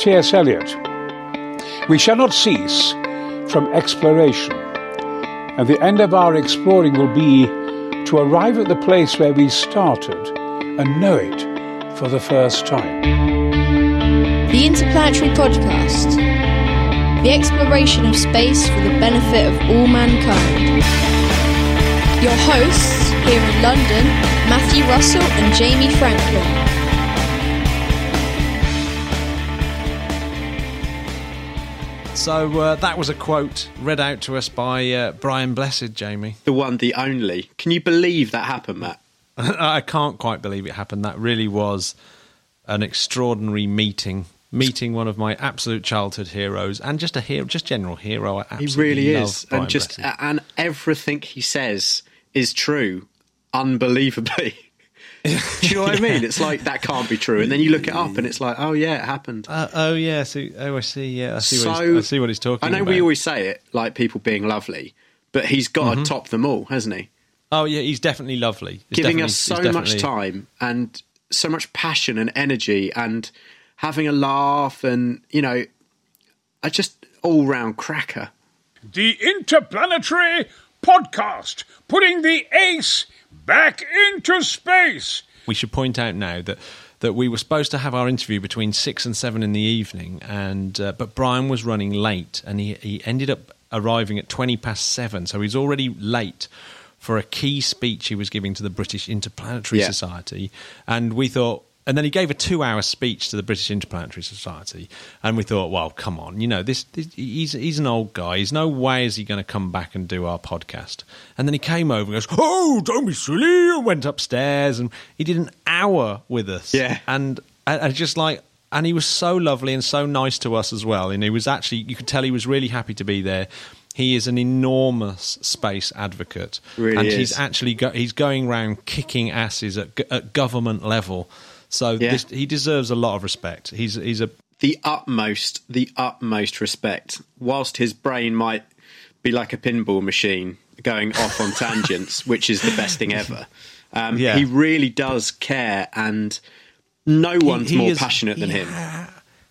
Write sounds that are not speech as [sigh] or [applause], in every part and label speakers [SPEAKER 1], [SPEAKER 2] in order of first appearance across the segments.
[SPEAKER 1] T.S. Eliot, we shall not cease from exploration, and the end of our exploring will be to arrive at the place where we started and know it for the first time.
[SPEAKER 2] The Interplanetary Podcast. The exploration of space for the benefit of all mankind. Your hosts here in London, Matthew Russell and Jamie Franklin.
[SPEAKER 3] So uh, that was a quote read out to us by uh, Brian Blessed, Jamie.
[SPEAKER 4] The one, the only. Can you believe that happened, Matt? [laughs]
[SPEAKER 3] I can't quite believe it happened. That really was an extraordinary meeting. Meeting one of my absolute childhood heroes and just a hero, just general hero. I
[SPEAKER 4] He really
[SPEAKER 3] love
[SPEAKER 4] is,
[SPEAKER 3] Brian
[SPEAKER 4] and just
[SPEAKER 3] Blessed.
[SPEAKER 4] and everything he says is true, unbelievably. [laughs] Do you know what I mean? It's like that can't be true, and then you look it up, and it's like, oh yeah, it happened.
[SPEAKER 3] Uh, oh yeah, so, oh I see. Yeah, I see. what he's, I see what he's talking.
[SPEAKER 4] I know
[SPEAKER 3] about.
[SPEAKER 4] we always say it, like people being lovely, but he's got
[SPEAKER 3] Mm-hmm.
[SPEAKER 4] to top them all, hasn't he?
[SPEAKER 3] Oh yeah, he's definitely lovely. He's
[SPEAKER 4] Giving
[SPEAKER 3] definitely-
[SPEAKER 4] us so
[SPEAKER 3] he's
[SPEAKER 4] much time and so much passion and energy, and having a laugh, and you know, a just all round cracker.
[SPEAKER 1] The Interplanetary Podcast, putting the ace back into space.
[SPEAKER 3] We should point out now that that we were supposed to have our interview between six and seven in the evening, and uh, but Brian was running late, and he he ended up arriving at twenty past seven, so he's already late for a key speech he was giving to the British Interplanetary
[SPEAKER 4] Yeah.
[SPEAKER 3] Society, and we thought. And then he gave a two-hour speech to the British Interplanetary Society, and we thought, well, come on, you know, this, this he's he's an old guy. He's no way is he going to come back and do our podcast. And then he came over and goes, "Oh, don't be silly!" and went upstairs, and he did an hour with us.
[SPEAKER 4] Yeah.
[SPEAKER 3] and and just like, and he was so lovely and so nice to us as well. And he was actually, you could tell he was really happy to be there. He is an enormous space advocate,
[SPEAKER 4] Really
[SPEAKER 3] and
[SPEAKER 4] is.
[SPEAKER 3] he's actually go, he's going around kicking asses at, at government level. So
[SPEAKER 4] Yeah.
[SPEAKER 3] this, he deserves a lot of respect. He's he's a
[SPEAKER 4] the utmost, the utmost respect. Whilst his brain might be like a pinball machine going off on tangents, [laughs] which is the best thing ever, um,
[SPEAKER 3] Yeah.
[SPEAKER 4] he really does care, and no one's
[SPEAKER 3] he
[SPEAKER 4] more
[SPEAKER 3] is-
[SPEAKER 4] passionate than
[SPEAKER 3] he-
[SPEAKER 4] him.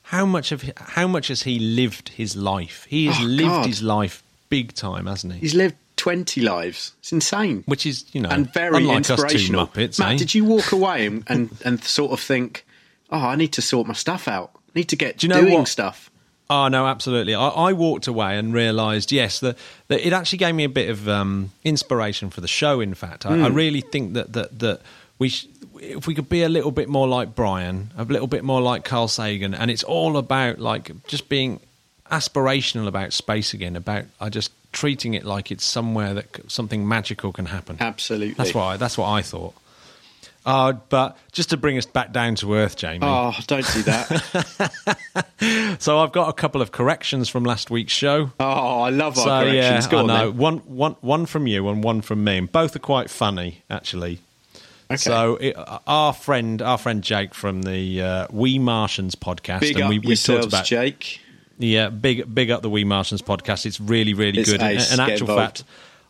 [SPEAKER 3] How much of how much has he lived his life? He has
[SPEAKER 4] Oh,
[SPEAKER 3] lived
[SPEAKER 4] God.
[SPEAKER 3] his life big time, hasn't he?
[SPEAKER 4] He's lived twenty lives. It's insane.
[SPEAKER 3] Which is you know
[SPEAKER 4] and very
[SPEAKER 3] unlike us two
[SPEAKER 4] inspirational.
[SPEAKER 3] Muppets.
[SPEAKER 4] Matt,
[SPEAKER 3] eh?
[SPEAKER 4] did you walk away and, and, and sort of think, oh, I need to sort my stuff out. I need to get
[SPEAKER 3] Do you know
[SPEAKER 4] doing
[SPEAKER 3] what?
[SPEAKER 4] stuff.
[SPEAKER 3] Oh no, absolutely. I, I walked away and realised, yes, that, that it actually gave me a bit of um, inspiration for the show. In fact, I,
[SPEAKER 4] Hmm.
[SPEAKER 3] I really think that that that we, sh- if we could be a little bit more like Brian, a little bit more like Carl Sagan, and it's all about like just being aspirational about space again. About I just treating it like it's somewhere that something magical can happen.
[SPEAKER 4] Absolutely.
[SPEAKER 3] That's why. That's what I thought. Uh, but just to bring us back down to earth, Jamie.
[SPEAKER 4] Oh, don't do that. [laughs]
[SPEAKER 3] So I've got a couple of corrections from last week's show.
[SPEAKER 4] oh, I love our
[SPEAKER 3] So yeah,
[SPEAKER 4] corrections. Go
[SPEAKER 3] I know
[SPEAKER 4] then.
[SPEAKER 3] one, one, one from you and one from me, and both are quite funny actually.
[SPEAKER 4] Okay.
[SPEAKER 3] So it, our friend, our friend Jake from the uh, We Martians podcast,
[SPEAKER 4] Big
[SPEAKER 3] and we, we talked about
[SPEAKER 4] Jake.
[SPEAKER 3] Yeah, big big up the We Martians podcast. It's really really
[SPEAKER 4] It's
[SPEAKER 3] good. In
[SPEAKER 4] Get
[SPEAKER 3] actual fact,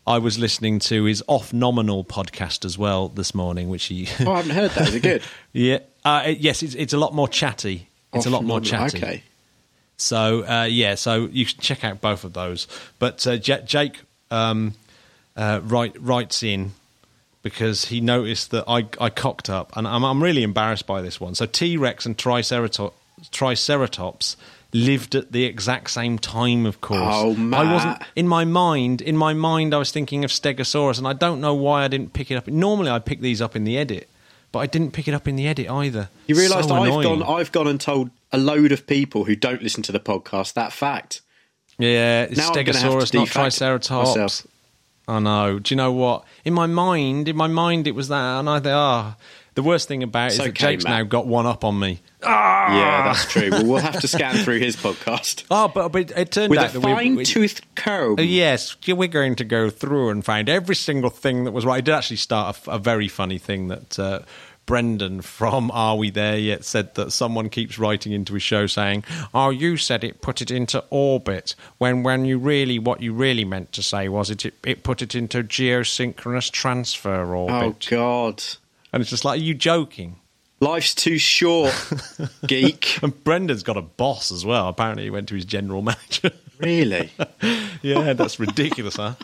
[SPEAKER 3] I was listening to his off nominal podcast as well this morning, which he
[SPEAKER 4] Oh, I haven't heard that. Is it good? [laughs]
[SPEAKER 3] yeah uh, yes, it's, it's a lot more chatty. It's a lot more chatty.
[SPEAKER 4] Okay.
[SPEAKER 3] So uh, yeah, so you should check out both of those. But uh, J- Jake um, uh, write, writes in because he noticed that I, I cocked up, and I'm, I'm really embarrassed by this one. So T Rex and Triceratops, Triceratops lived at the exact same time. Of course,
[SPEAKER 4] Oh,
[SPEAKER 3] I wasn't in my mind. In my mind, I was thinking of Stegosaurus, and I don't know why I didn't pick it up. Normally, I pick these up in the edit. But I didn't pick it up in the edit either.
[SPEAKER 4] You realise
[SPEAKER 3] So
[SPEAKER 4] I've gone. I've gone and told a load of people who don't listen to the podcast that fact.
[SPEAKER 3] Yeah,
[SPEAKER 4] Now
[SPEAKER 3] Stegosaurus, not Triceratops.
[SPEAKER 4] myself.
[SPEAKER 3] I know. Do you know what? In my mind, in my mind, it was that, and I thought, ah, the worst thing about it
[SPEAKER 4] It's
[SPEAKER 3] is that Jake's
[SPEAKER 4] Matt.
[SPEAKER 3] now got one up on me. Ah!
[SPEAKER 4] Yeah, that's true. Well, we'll have to scan through his podcast
[SPEAKER 3] Oh, [laughs] but, but it turned
[SPEAKER 4] with
[SPEAKER 3] out
[SPEAKER 4] a
[SPEAKER 3] that we- we,
[SPEAKER 4] fine-toothed comb.
[SPEAKER 3] Uh, yes, we're going to go through and find every single thing that was right. I did actually start a, a very funny thing that uh, Brendan from Are We There Yet said that someone keeps writing into his show saying, "Oh, you said it put it into orbit when when you really what you really meant to say was it it, it put it into geosynchronous transfer orbit. Oh.
[SPEAKER 4] God!
[SPEAKER 3] And it's just like, are you joking?
[SPEAKER 4] Life's too short, [laughs] geek.
[SPEAKER 3] And Brendan's got a boss as well. Apparently, he went to his general manager.
[SPEAKER 4] Really? [laughs]
[SPEAKER 3] yeah, that's ridiculous, huh?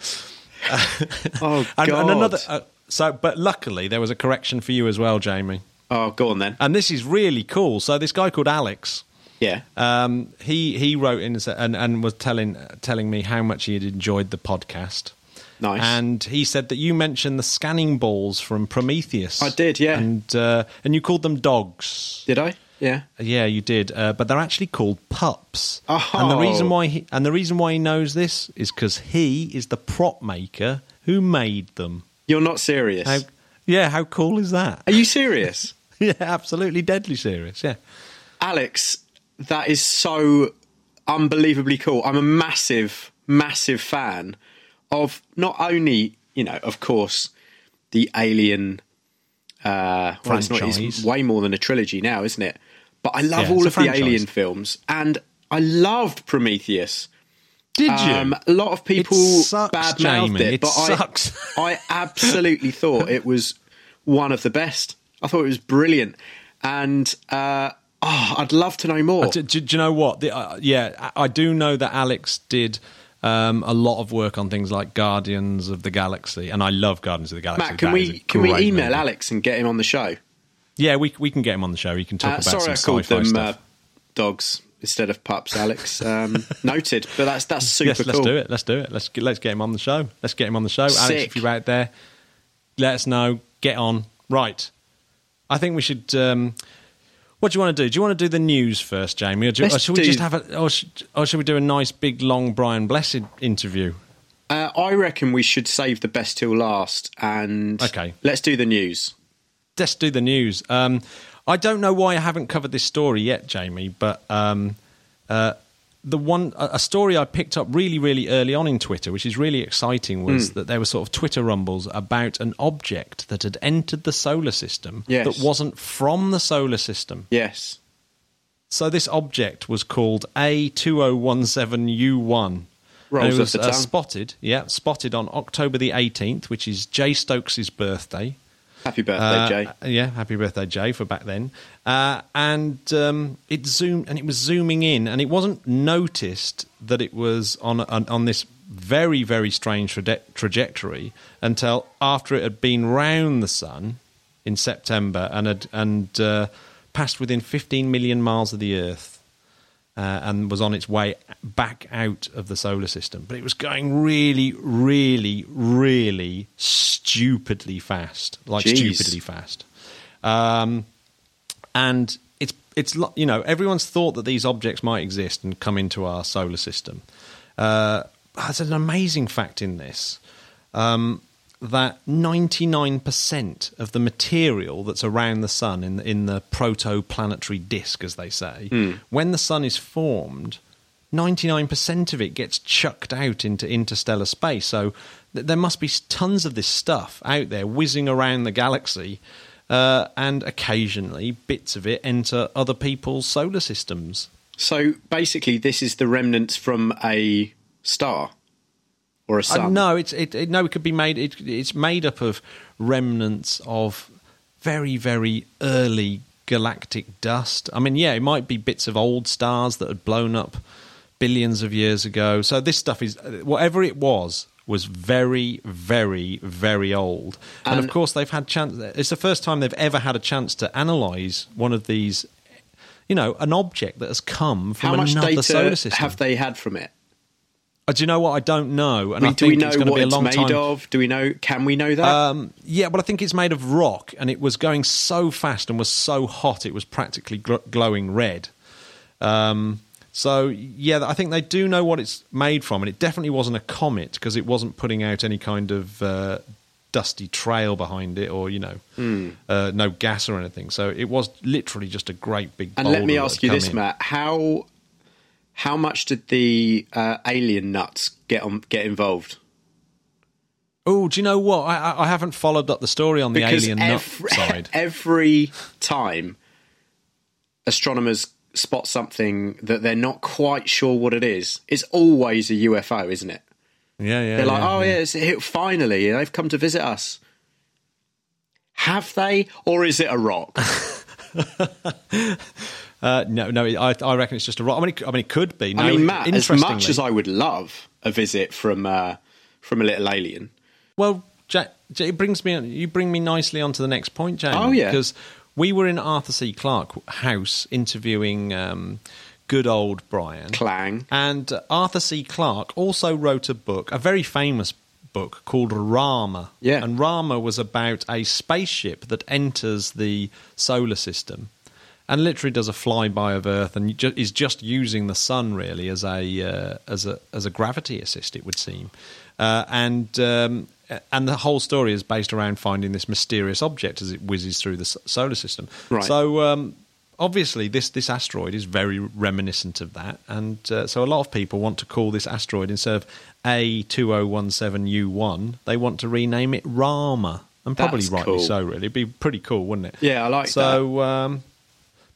[SPEAKER 4] Oh [laughs]
[SPEAKER 3] And,
[SPEAKER 4] god.
[SPEAKER 3] and another. Uh, so, but luckily, there was a correction for you as well, Jamie.
[SPEAKER 4] oh, go on then.
[SPEAKER 3] And this is really cool. So, this guy called Alex.
[SPEAKER 4] Yeah.
[SPEAKER 3] Um, he he wrote in and and, was telling telling me how much he had enjoyed the podcast.
[SPEAKER 4] Nice.
[SPEAKER 3] And he said that you mentioned the scanning balls from Prometheus.
[SPEAKER 4] I did, yeah.
[SPEAKER 3] And uh, and you called them dogs.
[SPEAKER 4] Did I? Yeah.
[SPEAKER 3] Yeah, you did. Uh, but they're actually called pups.
[SPEAKER 4] Oh.
[SPEAKER 3] And the reason why he and the reason why he knows this is because he is the prop maker who made them.
[SPEAKER 4] You're not serious.
[SPEAKER 3] How, yeah, how cool is that?
[SPEAKER 4] Are you serious? [laughs]
[SPEAKER 3] yeah, absolutely deadly serious. Yeah.
[SPEAKER 4] Alex, that is so unbelievably cool. I'm a massive, massive fan of not only, you know, of course, the Alien. Uh, well, it's,
[SPEAKER 3] Franchise.
[SPEAKER 4] way more than a trilogy now, isn't it? But I love
[SPEAKER 3] Yeah,
[SPEAKER 4] all of the. Alien films, and I loved Prometheus.
[SPEAKER 3] Did you?
[SPEAKER 4] Um, a lot of people bad mouthed it,
[SPEAKER 3] It
[SPEAKER 4] but
[SPEAKER 3] sucks.
[SPEAKER 4] I, [laughs] I absolutely thought it was one of the best. I thought it was brilliant, and uh, oh, I'd love to know more.
[SPEAKER 3] Do, do, do you know what? The, uh, yeah, I, I do know that Alex did um, a lot of work on things like Guardians of the Galaxy, and I love Guardians of the Galaxy.
[SPEAKER 4] Matt, can
[SPEAKER 3] That
[SPEAKER 4] we can we email
[SPEAKER 3] movie.
[SPEAKER 4] Alex and get him on the show?
[SPEAKER 3] Yeah, we we can get him on the show. He can talk
[SPEAKER 4] Uh,
[SPEAKER 3] about
[SPEAKER 4] sorry, I
[SPEAKER 3] some
[SPEAKER 4] called
[SPEAKER 3] sci-fi
[SPEAKER 4] them uh, dogs instead of pups, Alex. Um, [laughs] noted, but that's that's super
[SPEAKER 3] yes,
[SPEAKER 4] cool.
[SPEAKER 3] let's do it. Let's do it. Let's get, let's get him on the show. Let's get him on the show. Alex, if you're out there, let us know. Get on. Right. I think we should. Um, what do you want to do? Do you want to do the news first, Jamie, or, do, or should we
[SPEAKER 4] do-
[SPEAKER 3] just have a? Or should, or should we do a nice big long Brian Blessed interview?
[SPEAKER 4] Uh, I reckon we should save the best till last, and
[SPEAKER 3] Okay.
[SPEAKER 4] let's do the news.
[SPEAKER 3] let's do the news. Um, I don't know why I haven't covered this story yet, Jamie, but um, uh, the one a story I picked up really, really early on in Twitter, which is really exciting, was
[SPEAKER 4] Hmm.
[SPEAKER 3] that there were sort of Twitter rumbles about an object that had entered the solar system
[SPEAKER 4] Yes.
[SPEAKER 3] that wasn't from the solar system.
[SPEAKER 4] Yes,
[SPEAKER 3] So this object was called A2017U1.
[SPEAKER 4] Rolls
[SPEAKER 3] and it was uh, spotted, yeah, spotted on October the 18th, which is Jay Stokes' birthday.
[SPEAKER 4] Happy birthday,
[SPEAKER 3] Uh,
[SPEAKER 4] Jay.
[SPEAKER 3] Yeah, happy birthday, Jay, for back then. Uh, and um, it zoomed, and it was zooming in, and it wasn't noticed that it was on on, on this very very strange traje- trajectory until after it had been round the sun in September and had and uh, passed within 15 million miles of the Earth. Uh, and was on its way back out of the solar system, but it was going really, really, really stupidly fast, like
[SPEAKER 4] Jeez.
[SPEAKER 3] stupidly fast. Um, and it's it's you know everyone's thought that these objects might exist and come into our solar system. Uh, there's an amazing fact in this um, that 99% of the material that's around the sun in the, in the protoplanetary disk, as they say, when the sun is formed, 99% of it gets chucked out into interstellar space. So th- there must be tons of this stuff out there whizzing around the galaxy, uh, and occasionally bits of it enter other people's solar systems.
[SPEAKER 4] So basically, this is the remnants from a star or a
[SPEAKER 3] Uh, no, it's it, it. No, it could be made. It, it's made up of remnants of very, very early galactic dust. I mean, yeah, it might be bits of old stars that had blown up billions of years ago. So this stuff is whatever it was was very, very, very old. And, of course, they've had chance. It's the first time they've ever had a chance to analyze one of these. You know, an object that has come from
[SPEAKER 4] How much
[SPEAKER 3] another solar
[SPEAKER 4] data
[SPEAKER 3] system.
[SPEAKER 4] have they had from it?
[SPEAKER 3] Uh, do you know what? I don't know, and
[SPEAKER 4] We-
[SPEAKER 3] I
[SPEAKER 4] do we
[SPEAKER 3] think
[SPEAKER 4] know
[SPEAKER 3] it's going to
[SPEAKER 4] what
[SPEAKER 3] be a
[SPEAKER 4] it's
[SPEAKER 3] long
[SPEAKER 4] made
[SPEAKER 3] time.
[SPEAKER 4] of? Do we know? Can we know that?
[SPEAKER 3] Um, yeah, but I think it's made of rock, and it was going so fast and was so hot, it was practically gl- glowing red. Um, so yeah, I think they do know what it's made from, and it definitely wasn't a comet because it wasn't putting out any kind of uh, dusty trail behind it, or you know,
[SPEAKER 4] Hmm.
[SPEAKER 3] uh, no gas or anything. So it was literally just a great big.
[SPEAKER 4] and let me ask you this,
[SPEAKER 3] in.
[SPEAKER 4] Matt: how how much did the uh, alien nuts get on get involved?
[SPEAKER 3] Oh, do you know what? I, I, I haven't followed up the story on the alien nut [laughs] side.
[SPEAKER 4] every time astronomers spot something that they're not quite sure what it is, it's always a UFO, isn't it?
[SPEAKER 3] Yeah, yeah.
[SPEAKER 4] They're like,
[SPEAKER 3] yeah,
[SPEAKER 4] oh yeah, it's here, finally they've come to visit us. Have they, or is it a rock? [laughs]
[SPEAKER 3] Uh, no, no, I, I reckon it's just a rock. I mean, it, I mean, it could be. No,
[SPEAKER 4] I mean, Matt, as much as I would love a visit from uh, from a little alien,
[SPEAKER 3] Well, Jack, Jack, it brings me. You bring me nicely onto the next point, Jamie.
[SPEAKER 4] Oh, yeah.
[SPEAKER 3] because we were in Arthur C. Clarke house interviewing um, good old Brian
[SPEAKER 4] Clang.
[SPEAKER 3] and Arthur C. Clarke also wrote a book, a very famous book called Rama.
[SPEAKER 4] Yeah.
[SPEAKER 3] and Rama was about a spaceship that enters the solar system. And literally does a flyby of Earth, and ju- is just using the sun really as a uh, as a as a gravity assist. It would seem, uh, and um, and the whole story is based around finding this mysterious object as it whizzes through the s- solar system.
[SPEAKER 4] Right.
[SPEAKER 3] So um, obviously, this this asteroid is very reminiscent of that, and uh, so a lot of people want to call this asteroid instead of A two zero one seven U one, they want to rename it Rama, and probably
[SPEAKER 4] That's
[SPEAKER 3] rightly
[SPEAKER 4] cool.
[SPEAKER 3] so. Really, it'd be pretty cool, wouldn't it?
[SPEAKER 4] Yeah, I like that.
[SPEAKER 3] so, Um,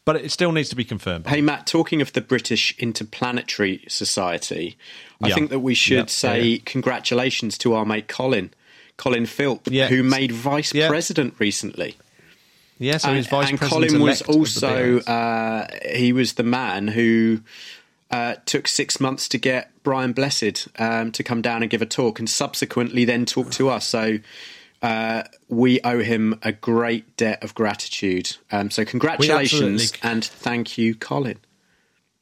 [SPEAKER 3] but it still needs to be confirmed.
[SPEAKER 4] Hey Matt, talking of the British Interplanetary Society, I
[SPEAKER 3] Yeah.
[SPEAKER 4] think that we should
[SPEAKER 3] Yep,
[SPEAKER 4] say
[SPEAKER 3] yeah.
[SPEAKER 4] congratulations to our mate Colin, Colin Philp, who made vice president recently.
[SPEAKER 3] yeah, so
[SPEAKER 4] and,
[SPEAKER 3] his vice
[SPEAKER 4] and
[SPEAKER 3] president
[SPEAKER 4] Colin was
[SPEAKER 3] elect of the
[SPEAKER 4] also uh, he was the man who uh, took six months to get Brian Blessed um, to come down and give a talk, and subsequently then talk to us. So. Uh, we owe him a great debt of gratitude. Um, so, congratulations and thank you, Colin.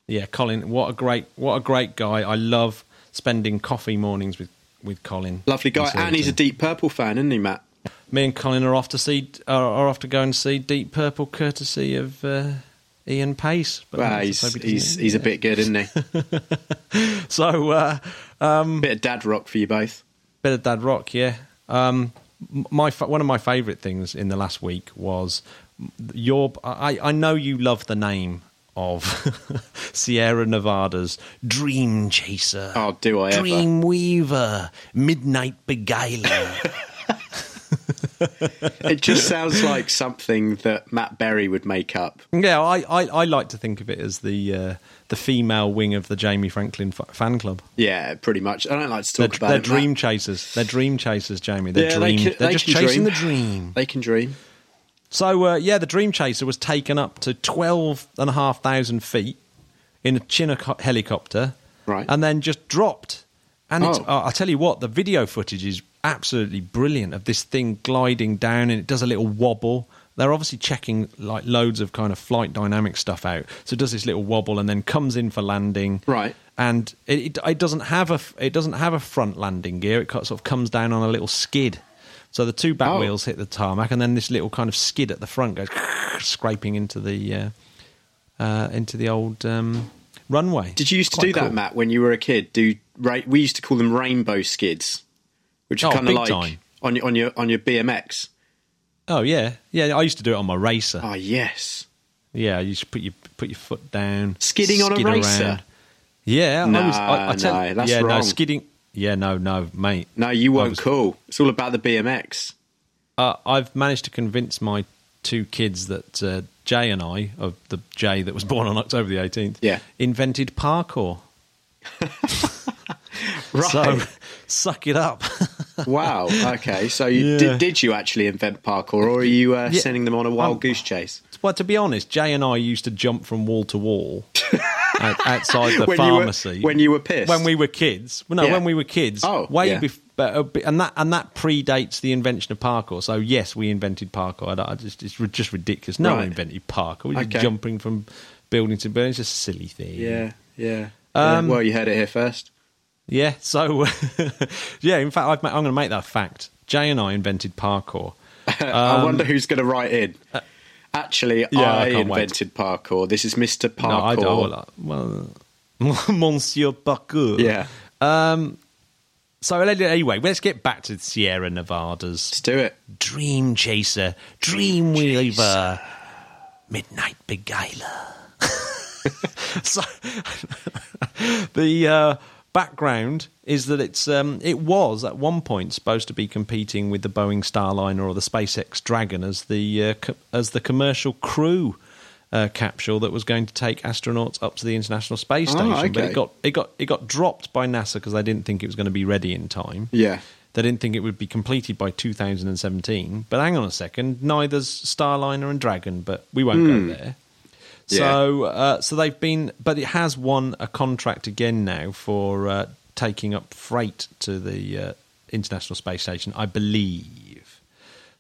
[SPEAKER 3] Yeah, Colin, what a great what a great guy. I love spending coffee mornings with with Colin.
[SPEAKER 4] Lovely guy, and he's a Deep Purple fan, isn't he, Matt?
[SPEAKER 3] Me and Colin are off to see are, are off to go and see Deep Purple, courtesy of uh, Ian Paice. But
[SPEAKER 4] Well, he's he's he's a bit good, isn't he? [laughs]
[SPEAKER 3] so uh,
[SPEAKER 4] bit of dad rock for you both.
[SPEAKER 3] bit of dad rock, yeah. Um, my one of my favourite things in the last week was your. I, I know you love the name of [laughs] Sierra Nevada's Dream Chaser.
[SPEAKER 4] Oh, do I ever?
[SPEAKER 3] Dream Weaver, Midnight Beguiler. [laughs]
[SPEAKER 4] It just sounds like something that Matt Berry would make up.
[SPEAKER 3] yeah, I, I, I like to think of it as the uh, the female wing of the Jamie Franklin f- fan club.
[SPEAKER 4] Yeah, pretty much. I don't like to
[SPEAKER 3] They're,
[SPEAKER 4] talk about
[SPEAKER 3] they're
[SPEAKER 4] it.
[SPEAKER 3] dream
[SPEAKER 4] Matt.
[SPEAKER 3] chasers. They're dream chasers, Jamie. They're
[SPEAKER 4] Yeah, They can,
[SPEAKER 3] they're
[SPEAKER 4] they
[SPEAKER 3] just chasing
[SPEAKER 4] dream.
[SPEAKER 3] the dream.
[SPEAKER 4] They can dream.
[SPEAKER 3] So uh, yeah, the Dream Chaser was taken up to twelve and a half thousand feet in a Chinook helicopter,
[SPEAKER 4] Right.
[SPEAKER 3] and then just dropped. And it's,
[SPEAKER 4] Oh.
[SPEAKER 3] uh, I tell you what, the video footage is absolutely brilliant of this thing gliding down, and it does a little wobble. They're obviously checking like loads of kind of flight dynamic stuff out. So it does this little wobble and then comes in for landing.
[SPEAKER 4] Right.
[SPEAKER 3] And it, it, it doesn't have a it doesn't have a front landing gear. It sort of comes down on a little skid. So the two back
[SPEAKER 4] Oh.
[SPEAKER 3] wheels hit the tarmac, and then this little kind of skid at the front goes [laughs] scraping into the uh, uh, into the old um, runway.
[SPEAKER 4] Did you used to do that. Matt, when you were a kid? Do right, we used to call them rainbow skids, which are
[SPEAKER 3] Oh,
[SPEAKER 4] kind of like
[SPEAKER 3] time.
[SPEAKER 4] on your on your on your BMX.
[SPEAKER 3] Oh yeah, yeah. I used to do it on my racer.
[SPEAKER 4] Oh yes,
[SPEAKER 3] Yeah, you just put your put your foot down,
[SPEAKER 4] Skidding on a
[SPEAKER 3] skid
[SPEAKER 4] racer?
[SPEAKER 3] around. Yeah, I was, I, I tell,
[SPEAKER 4] No, no, that's
[SPEAKER 3] yeah, no skidding. Yeah, no, no, mate.
[SPEAKER 4] no, you weren't
[SPEAKER 3] was-
[SPEAKER 4] cool. It's all about the BMX.
[SPEAKER 3] Uh, I've managed to convince my two kids that uh, Jay and I, of the Jay that was [laughs] born on October the 18th,
[SPEAKER 4] Yeah.
[SPEAKER 3] invented parkour. [laughs] [laughs]
[SPEAKER 4] Right.
[SPEAKER 3] So suck it up.
[SPEAKER 4] Wow. Okay. So you,
[SPEAKER 3] Yeah.
[SPEAKER 4] did, did you actually invent parkour, or are you uh,
[SPEAKER 3] Yeah.
[SPEAKER 4] sending them on a wild
[SPEAKER 3] Um,
[SPEAKER 4] goose chase?
[SPEAKER 3] well, to be honest, Jay and I used to jump from wall to wall [laughs] out, outside the
[SPEAKER 4] When you were-
[SPEAKER 3] pharmacy
[SPEAKER 4] when you were pissed?
[SPEAKER 3] When we were kids, well, no,
[SPEAKER 4] Yeah.
[SPEAKER 3] when we were kids.
[SPEAKER 4] Oh,
[SPEAKER 3] way
[SPEAKER 4] yeah.
[SPEAKER 3] before, and that and that predates the invention of parkour. So yes, we invented parkour. I, I just, it's just ridiculous. No one invented parkour. We're just
[SPEAKER 4] Okay.
[SPEAKER 3] jumping from building to building. It's a silly thing.
[SPEAKER 4] Yeah. Yeah.
[SPEAKER 3] Um,
[SPEAKER 4] yeah. Well, you heard it here first.
[SPEAKER 3] Yeah, so [laughs] yeah. In fact, I've, ma- I'm going to make that a fact. Jay and I invented parkour. [laughs]
[SPEAKER 4] I wonder who's going to write in. Actually,
[SPEAKER 3] Um, uh, yeah, I
[SPEAKER 4] I,
[SPEAKER 3] can't wait.
[SPEAKER 4] invented parkour. This is Mr. Parkour.
[SPEAKER 3] No, I don't. Well, [laughs] Monsieur Parkour.
[SPEAKER 4] Yeah.
[SPEAKER 3] Um. So anyway, let's get back to Sierra Nevada's
[SPEAKER 4] Let's do it.
[SPEAKER 3] Dream Chaser, Dream Weaver, Midnight Beguiler. so the uh, background is that it's um, it was at one point supposed to be competing with the Boeing Starliner or the SpaceX Dragon as the uh, co- as the commercial crew. Uh, capsule that was going to take astronauts up to the International Space
[SPEAKER 4] Oh,
[SPEAKER 3] Station, but it got it got it got dropped by NASA because they didn't think it was going to be ready in time.
[SPEAKER 4] Yeah.
[SPEAKER 3] they didn't think it would be completed by 2017. But hang on a second, neither's Starliner and Dragon, but we won't go there. So, uh, so they've been, but it has won a contract again now for uh, taking up freight to the uh, International Space Station, I believe.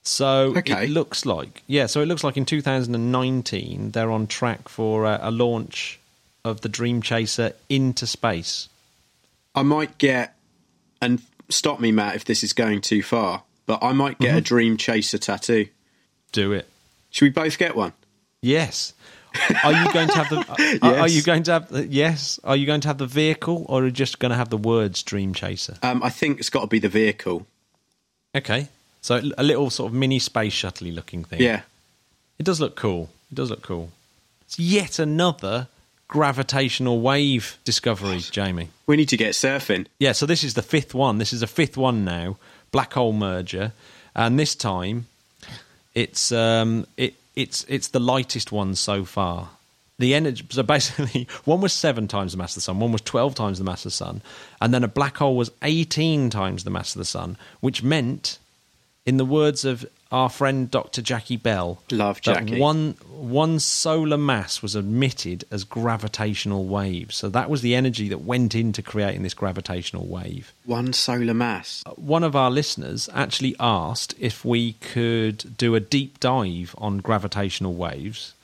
[SPEAKER 3] So
[SPEAKER 4] Okay.
[SPEAKER 3] it looks like, yeah. So it looks like in 2019 they're on track for uh, a launch of the Dream Chaser into space.
[SPEAKER 4] I might get, and stop me, Matt, if this is going too far, but I might get a Dream Chaser tattoo.
[SPEAKER 3] Do it.
[SPEAKER 4] Should we both get one?
[SPEAKER 3] Yes. Are you going to have the? [laughs] are- Are
[SPEAKER 4] Yes.
[SPEAKER 3] you going to have the? Yes. Are you going to have the vehicle, or are you just going to have the words Dream Chaser?
[SPEAKER 4] Um, I think it's got to be the vehicle.
[SPEAKER 3] Okay. So a little sort of mini space shuttle looking thing.
[SPEAKER 4] Yeah.
[SPEAKER 3] It does look cool. It does look cool. It's yet another gravitational wave discovery, Jamie.
[SPEAKER 4] We need to get surfing.
[SPEAKER 3] Yeah, so this is the fifth one. This is the fifth one now. Black hole merger, and this time it's um, it it's it's the lightest one so far. The energy. So basically, [laughs] one was seven times the mass of the sun, one was twelve times the mass of the sun, and then a black hole was eighteen times the mass of the sun, which meant, in the words of our friend Dr. Jackie Bell,
[SPEAKER 4] Love Jackie.
[SPEAKER 3] one one solar mass was emitted as gravitational waves. So that was the energy that went into creating this gravitational wave.
[SPEAKER 4] One solar mass.
[SPEAKER 3] One of our listeners actually asked if we could do a deep dive on gravitational waves.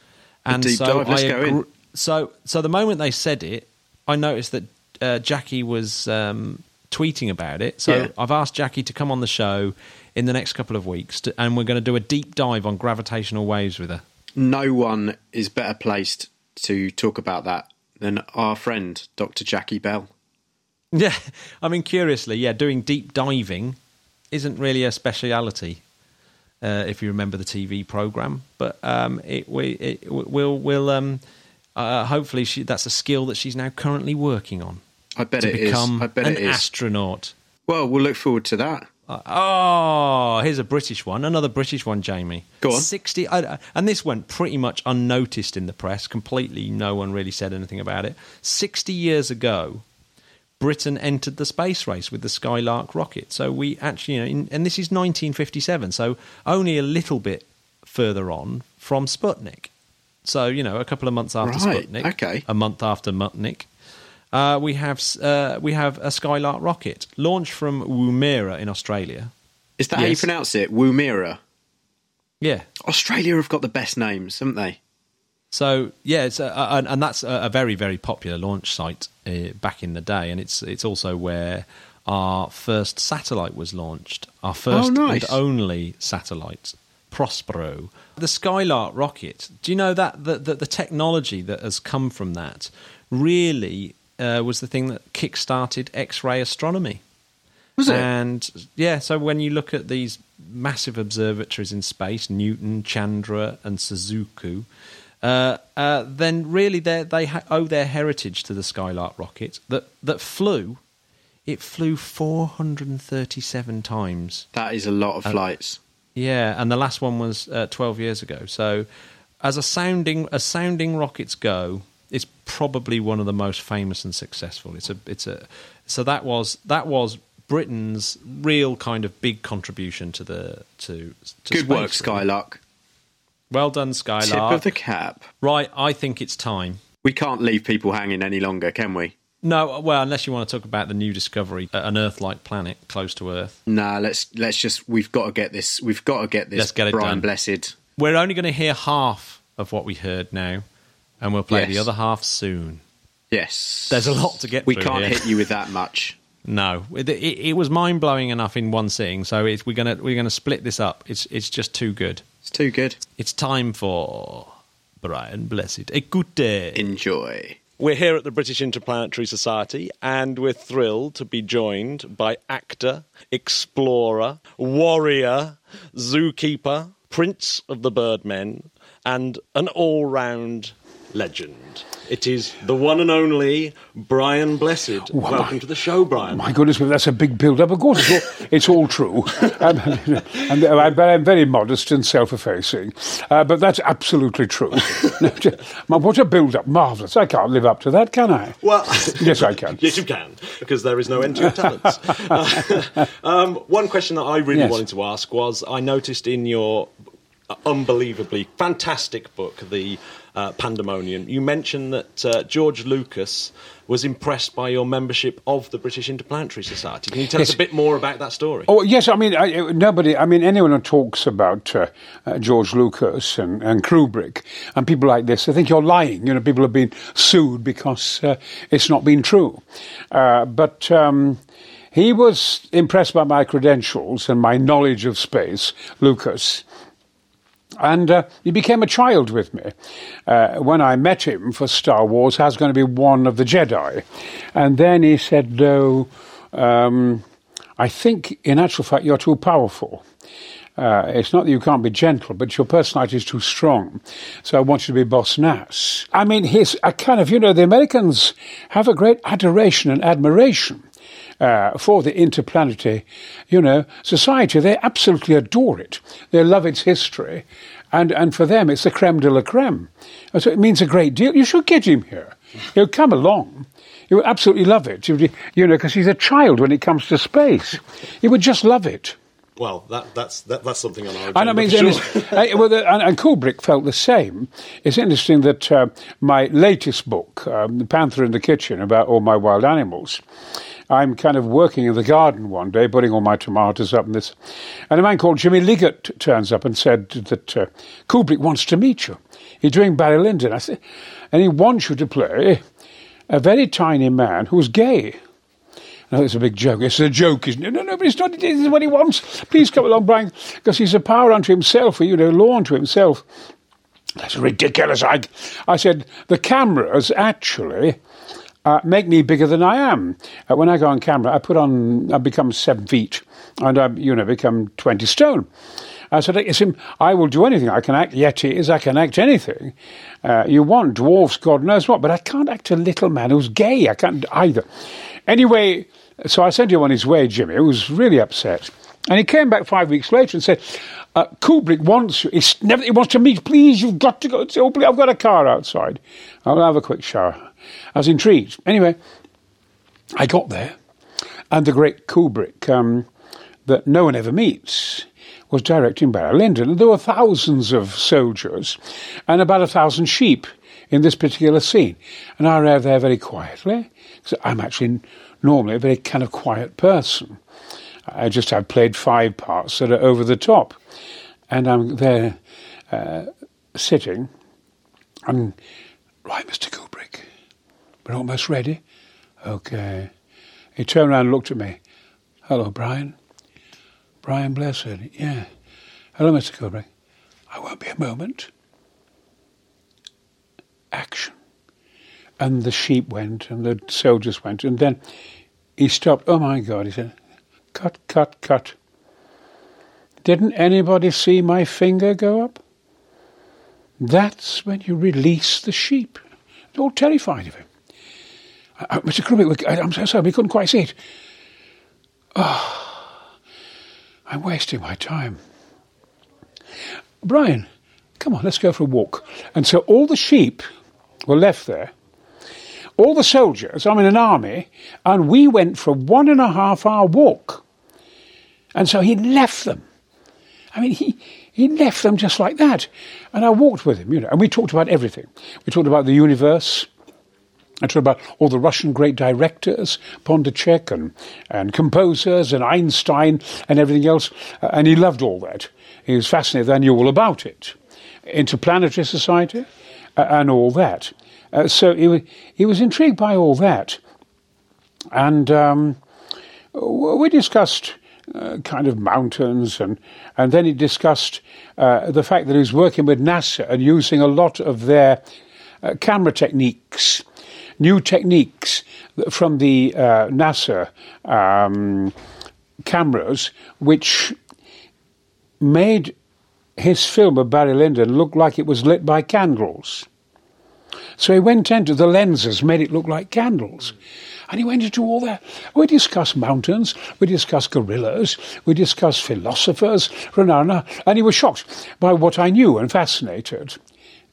[SPEAKER 3] And
[SPEAKER 4] deep
[SPEAKER 3] so
[SPEAKER 4] dive, let's
[SPEAKER 3] I
[SPEAKER 4] go in.
[SPEAKER 3] So so the moment they said it, I noticed that uh, Jackie was um, tweeting about it. So
[SPEAKER 4] Yeah.
[SPEAKER 3] I've asked Jackie to come on the show in the next couple of weeks, to, and we're going to do a deep dive on gravitational waves with her.
[SPEAKER 4] No one is better placed to talk about that than our friend, Dr. Jackie Bell.
[SPEAKER 3] Yeah, I mean, curiously, yeah, doing deep diving isn't really a speciality. Uh, if you remember the TV program, but um, it we it will will um, uh, hopefully she, that's a skill that she's now currently working on
[SPEAKER 4] I bet
[SPEAKER 3] to
[SPEAKER 4] it is.
[SPEAKER 3] become
[SPEAKER 4] I bet
[SPEAKER 3] an
[SPEAKER 4] it is.
[SPEAKER 3] astronaut.
[SPEAKER 4] well, we'll look forward to that.
[SPEAKER 3] Uh, oh, here's a British one, another British one, Jamie.
[SPEAKER 4] Go on.
[SPEAKER 3] Sixty, uh, and this went pretty much unnoticed in the press. Completely, no one really said anything about it. Sixty years ago, Britain entered the space race with the Skylark rocket. So we actually, you know, in, and this is 1957, so only a little bit further on from Sputnik. So you know, a couple of months after
[SPEAKER 4] Right,
[SPEAKER 3] Sputnik,
[SPEAKER 4] okay.
[SPEAKER 3] a month after Muttnik, uh, we have uh, we have a Skylark rocket launched from Woomera in Australia.
[SPEAKER 4] Is that how you pronounce it? Woomera.
[SPEAKER 3] Yeah.
[SPEAKER 4] Australia have got the best names, haven't they?
[SPEAKER 3] So yeah, it's a, a- and, and that's a, a very very popular launch site uh, back in the day, and it's it's also where our first satellite was launched, our first
[SPEAKER 4] nice.
[SPEAKER 3] and only satellite, Prospero. The Skylark rocket. Do you know that the, the, the technology that has come from that really uh, was the thing that kick-started X-ray astronomy?
[SPEAKER 4] Was it?
[SPEAKER 3] And yeah, so when you look at these massive observatories in space, Newton, Chandra, and Suzaku, uh, uh, then really they they ha- owe their heritage to the Skylark rocket that that flew. It flew 437 times.
[SPEAKER 4] that is a lot
[SPEAKER 3] Uh,
[SPEAKER 4] of flights.
[SPEAKER 3] Yeah, and the last one was uh, 12 years ago. So, as a sounding as sounding rockets go, probably one of the most famous and successful. It's a it's a so that was that was Britain's real kind of big contribution to the to, to
[SPEAKER 4] Good work,
[SPEAKER 3] space.
[SPEAKER 4] Skylark.
[SPEAKER 3] Well done,
[SPEAKER 4] Tip
[SPEAKER 3] Skylark.
[SPEAKER 4] of the cap.
[SPEAKER 3] Right, I think it's time.
[SPEAKER 4] We can't leave people hanging any longer, can we?
[SPEAKER 3] No, well, unless you want to talk about the new discovery, uh, an Earth-like planet close to Earth.
[SPEAKER 4] Nah, let's let's just we've got to get this we've got to get this
[SPEAKER 3] Let's get it
[SPEAKER 4] Brian
[SPEAKER 3] done.
[SPEAKER 4] Blessed.
[SPEAKER 3] We're only going to hear half of what we heard now, and we'll play
[SPEAKER 4] Yes.
[SPEAKER 3] the other half soon.
[SPEAKER 4] Yes.
[SPEAKER 3] There's a lot to get
[SPEAKER 4] We
[SPEAKER 3] through
[SPEAKER 4] can't
[SPEAKER 3] here.
[SPEAKER 4] hit you with that much.
[SPEAKER 3] No, it, it, it was mind blowing enough in one sitting. So it's, we're gonna we're gonna split this up. It's it's just too good.
[SPEAKER 4] It's too good.
[SPEAKER 3] It's time for Brian Blessed. Écoutez.
[SPEAKER 4] Enjoy.
[SPEAKER 5] We're here at the British Interplanetary Society, and we're thrilled to be joined by actor, explorer, warrior, zookeeper, prince of the birdmen, and an all round legend. It is the one and only Brian Blessed.
[SPEAKER 1] Well,
[SPEAKER 5] Welcome
[SPEAKER 1] my-
[SPEAKER 5] to the show, Brian.
[SPEAKER 1] My goodness, well, that's a big build-up. Of course, it's all, it's all true. [laughs] Um, and but I'm very modest and self-effacing. Uh, but that's absolutely true. [laughs] What a build-up. Marvellous. I can't live up to that, can I?
[SPEAKER 5] Well, [laughs]
[SPEAKER 1] Yes, I can.
[SPEAKER 5] yes, you can, because there is no end to your talents. Uh, um, one question that I really
[SPEAKER 1] Yes.
[SPEAKER 5] wanted to ask was I noticed in your unbelievably fantastic book, The uh, Pandemonium, you mentioned that uh, George Lucas was impressed by your membership of the British Interplanetary Society. Can you tell us a bit more about that story?
[SPEAKER 1] Oh yes, I mean I, nobody. I mean anyone who talks about uh, uh, George Lucas and, and Kubrick and people like this, I think you're lying. You know, people have been sued because uh, it's not been true. Uh, but um, he was impressed by my credentials and my knowledge of space, Lucas. And uh, he became a child with me. Uh, when I met him for Star Wars, I was going to be one of the Jedi. And then he said, No, um, I think in actual fact you're too powerful. Uh, it's not that you can't be gentle, but your personality is too strong. So I want you to be Boss Nass. I mean, he's a kind of, you know, the Americans have a great adoration and admiration uh, for the interplanetary, you know, society. They absolutely adore it. They love its history, and and for them, it's the creme de la creme. And So it means a great deal. You should get him here. He'll come along. He would absolutely love it. You you know, because he's a child when it comes to space. He would just love it.
[SPEAKER 5] Well, that, that's, that, that's something on our
[SPEAKER 1] And I
[SPEAKER 5] agenda
[SPEAKER 1] mean, and,
[SPEAKER 5] sure. [laughs]
[SPEAKER 1] uh, well, the, and, and Kubrick felt the same. It's interesting that uh, my latest book, um, The Panther in the Kitchen, about all my wild animals, I'm kind of working in the garden one day, putting all my tomatoes up and this. And a man called Jimmy Liggett turns up and said that uh, Kubrick wants to meet you. He's doing Barry Lyndon. I said, and he wants you to play a very tiny man who's gay. No, it's a big joke. It's a joke, isn't it? No, no, but it's not. This is what he wants. Please come along, Brian, because he's a power unto himself, or, you know, law unto himself. That's ridiculous. I, I said, the cameras actually uh, make me bigger than I am. Uh, when I go on camera, I put on, I become seven feet, and I, you know, become 20 stone. I said, I will do anything. I can act Yetis, I can act anything. Uh, you want dwarfs, God knows what, but I can't act a little man who's gay. I can't either. Anyway, so I sent him on his way, Jimmy, who was really upset. And he came back five weeks later and said, uh, Kubrick wants you. Never, he wants to meet. Please, you've got to go. Oh, please, I've got a car outside. I'll have a quick shower. I was intrigued. Anyway, I got there, and the great Kubrick, um, that no one ever meets, was directing Barry Lyndon. And there were thousands of soldiers and about a thousand sheep in this particular scene. And I arrived there very quietly, because I'm actually normally a very kind of quiet person. I just have played five parts that are over the top. And I'm there uh, sitting, and, right, Mr. Kubrick, we're almost ready. Okay. He turned around and looked at me. Hello, Brian. Brian Blessed. Yeah. Hello, Mr. Kubrick. I won't be a moment. Action. And the sheep went and the soldiers went. And then he stopped. Oh, my God. He said, cut, cut, cut. Didn't anybody see my finger go up? That's when you release the sheep. They're all terrified of him. Uh, Mr. Kubrick, I- I'm so sorry, we couldn't quite see it. Oh, I'm wasting my time. Brian, come on, let's go for a walk. And so all the sheep were left there. All the soldiers, I'm in an army, and we went for a one and a half hour walk. And so he left them. I mean, he, he left them just like that. And I walked with him, you know, and we talked about everything. We talked about the universe. I talked about all the Russian great directors, Pondychek and, and composers and Einstein and everything else. Uh, and he loved all that. He was fascinated. I knew all about it. Interplanetary Society uh, and all that. Uh, so he, wa- he was intrigued by all that. And um, we discussed uh, kind of mountains, and, and then he discussed uh, the fact that he was working with NASA and using a lot of their uh, camera techniques, new techniques from the uh, NASA um, cameras, which made his film of Barry Lyndon look like it was lit by candles. So he went into the lenses, made it look like candles. And he went into all that. We discussed mountains, we discussed gorillas, we discussed philosophers, Renana, and he was shocked by what I knew and fascinated.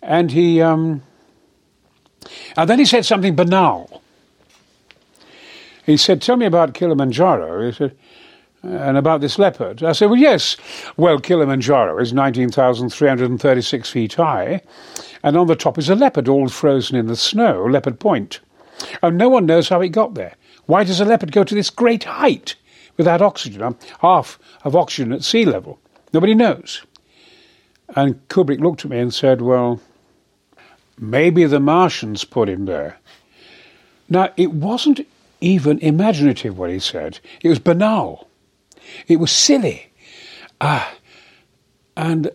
[SPEAKER 1] And he, um, and then he said something banal. He said, Tell me about Kilimanjaro. He said, and about this leopard. I said, Well, yes. Well, Kilimanjaro is 19,336 feet high, and on the top is a leopard all frozen in the snow, Leopard Point. And no one knows how it got there. Why does a leopard go to this great height without oxygen? Half of oxygen at sea level. Nobody knows. And Kubrick looked at me and said, Well, maybe the Martians put him there. Now, it wasn't even imaginative what he said, it was banal. It was silly. Ah, and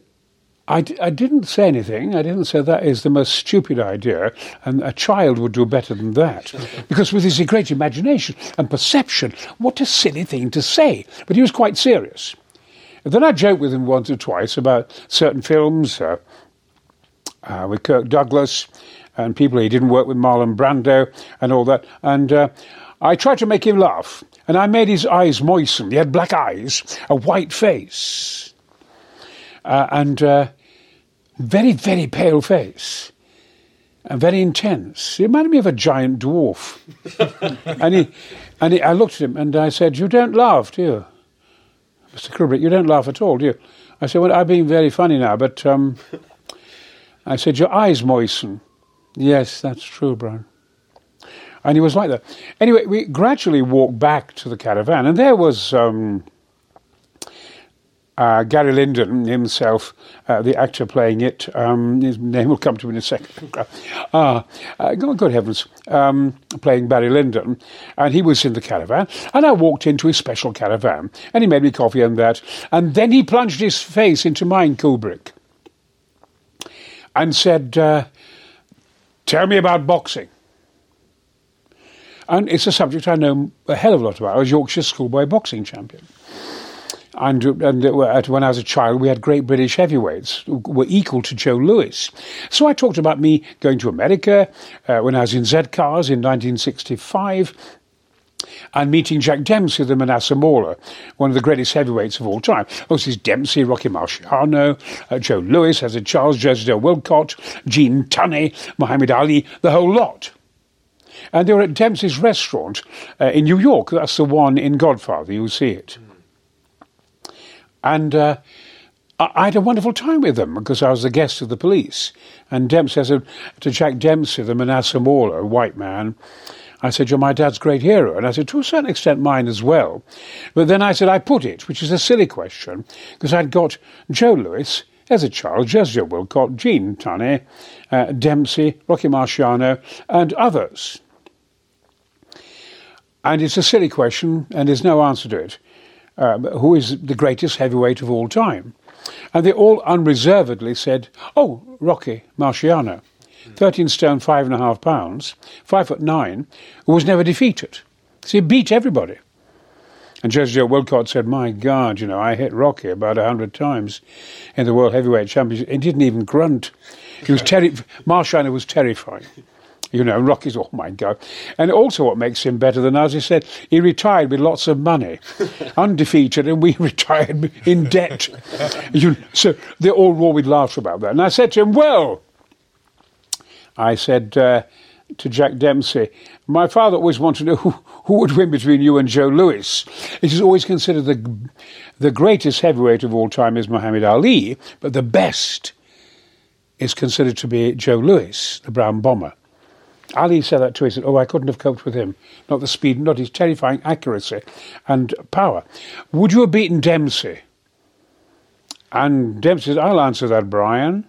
[SPEAKER 1] I d- I didn't say anything. I didn't say that is the most stupid idea, and a child would do better than that. [laughs] because with his great imagination and perception, what a silly thing to say. But he was quite serious. And then I joked with him once or twice about certain films, uh, uh, with Kirk Douglas, and people he didn't work with Marlon Brando and all that. And uh, I tried to make him laugh, and I made his eyes moisten. He had black eyes, a white face, uh, and uh, very, very pale face, and very intense. He reminded me of a giant dwarf. [laughs] and he, and he, I looked at him and I said, "You don't laugh, do you, Mr. Kubrick? You don't laugh at all, do you?" I said, "Well, I've been very funny now, but." Um, I said, Your eyes moisten. Yes, that's true, Brian. And he was like that. Anyway, we gradually walked back to the caravan, and there was um, uh, Barry Lyndon himself, uh, the actor playing it. Um, his name will come to me in a second. [laughs] uh, uh, good heavens, um, playing Barry Lyndon. And he was in the caravan. And I walked into his special caravan, and he made me coffee and that. And then he plunged his face into mine, Kubrick and said, uh, Tell me about boxing. And it's a subject I know a hell of a lot about. I was Yorkshire schoolboy boxing champion. And, and when I was a child, we had great British heavyweights who were equal to Joe Louis. So I talked about me going to America uh, when I was in Z Cars in 1965 and meeting Jack Dempsey, the Manassa Mauler, one of the greatest heavyweights of all time. Oh, this is Dempsey, Rocky Marciano, uh, Joe Louis, Ezzard Charles, Joseph Walcott, Gene Tunney, Muhammad Ali, the whole lot. And they were at Dempsey's restaurant uh, in New York. That's the one in Godfather. You'll see it. And uh, I had a wonderful time with them because I was the guest of the police. And Dempsey said to Jack Dempsey, the Manassa Mauler, a white man, I said, You're my dad's great hero. And I said, To a certain extent, mine as well. But then I said, I put it, which is a silly question, because I'd got Joe Louis as a child, Jessica Walcott, Gene Tunney, uh, Dempsey, Rocky Marciano, and others. And it's a silly question, and there's no answer to it. Um, who is the greatest heavyweight of all time? And they all unreservedly said, Oh, Rocky Marciano. 13 stone, five and a half pounds, five foot nine, who was never defeated. So he beat everybody. And Jersey Joe Walcott said, My God, you know, I hit Rocky about a hundred times in the World Heavyweight Championship. He didn't even grunt. He was terri- Marciano was terrifying. You know, Rocky's, oh my God. And also, what makes him better than us, he said, he retired with lots of money, [laughs] undefeated, and we [laughs] retired in debt. you, so they all roared with laughter about that. And I said to him, Well, I said uh, to Jack Dempsey, my father always wanted to know who, who would win between you and Joe Louis. It is always considered the, the greatest heavyweight of all time is Muhammad Ali, but the best is considered to be Joe Louis, the brown bomber. Ali said that too. He said, Oh, I couldn't have coped with him. Not the speed, not his terrifying accuracy and power. Would you have beaten Dempsey? And Dempsey said, I'll answer that, Brian.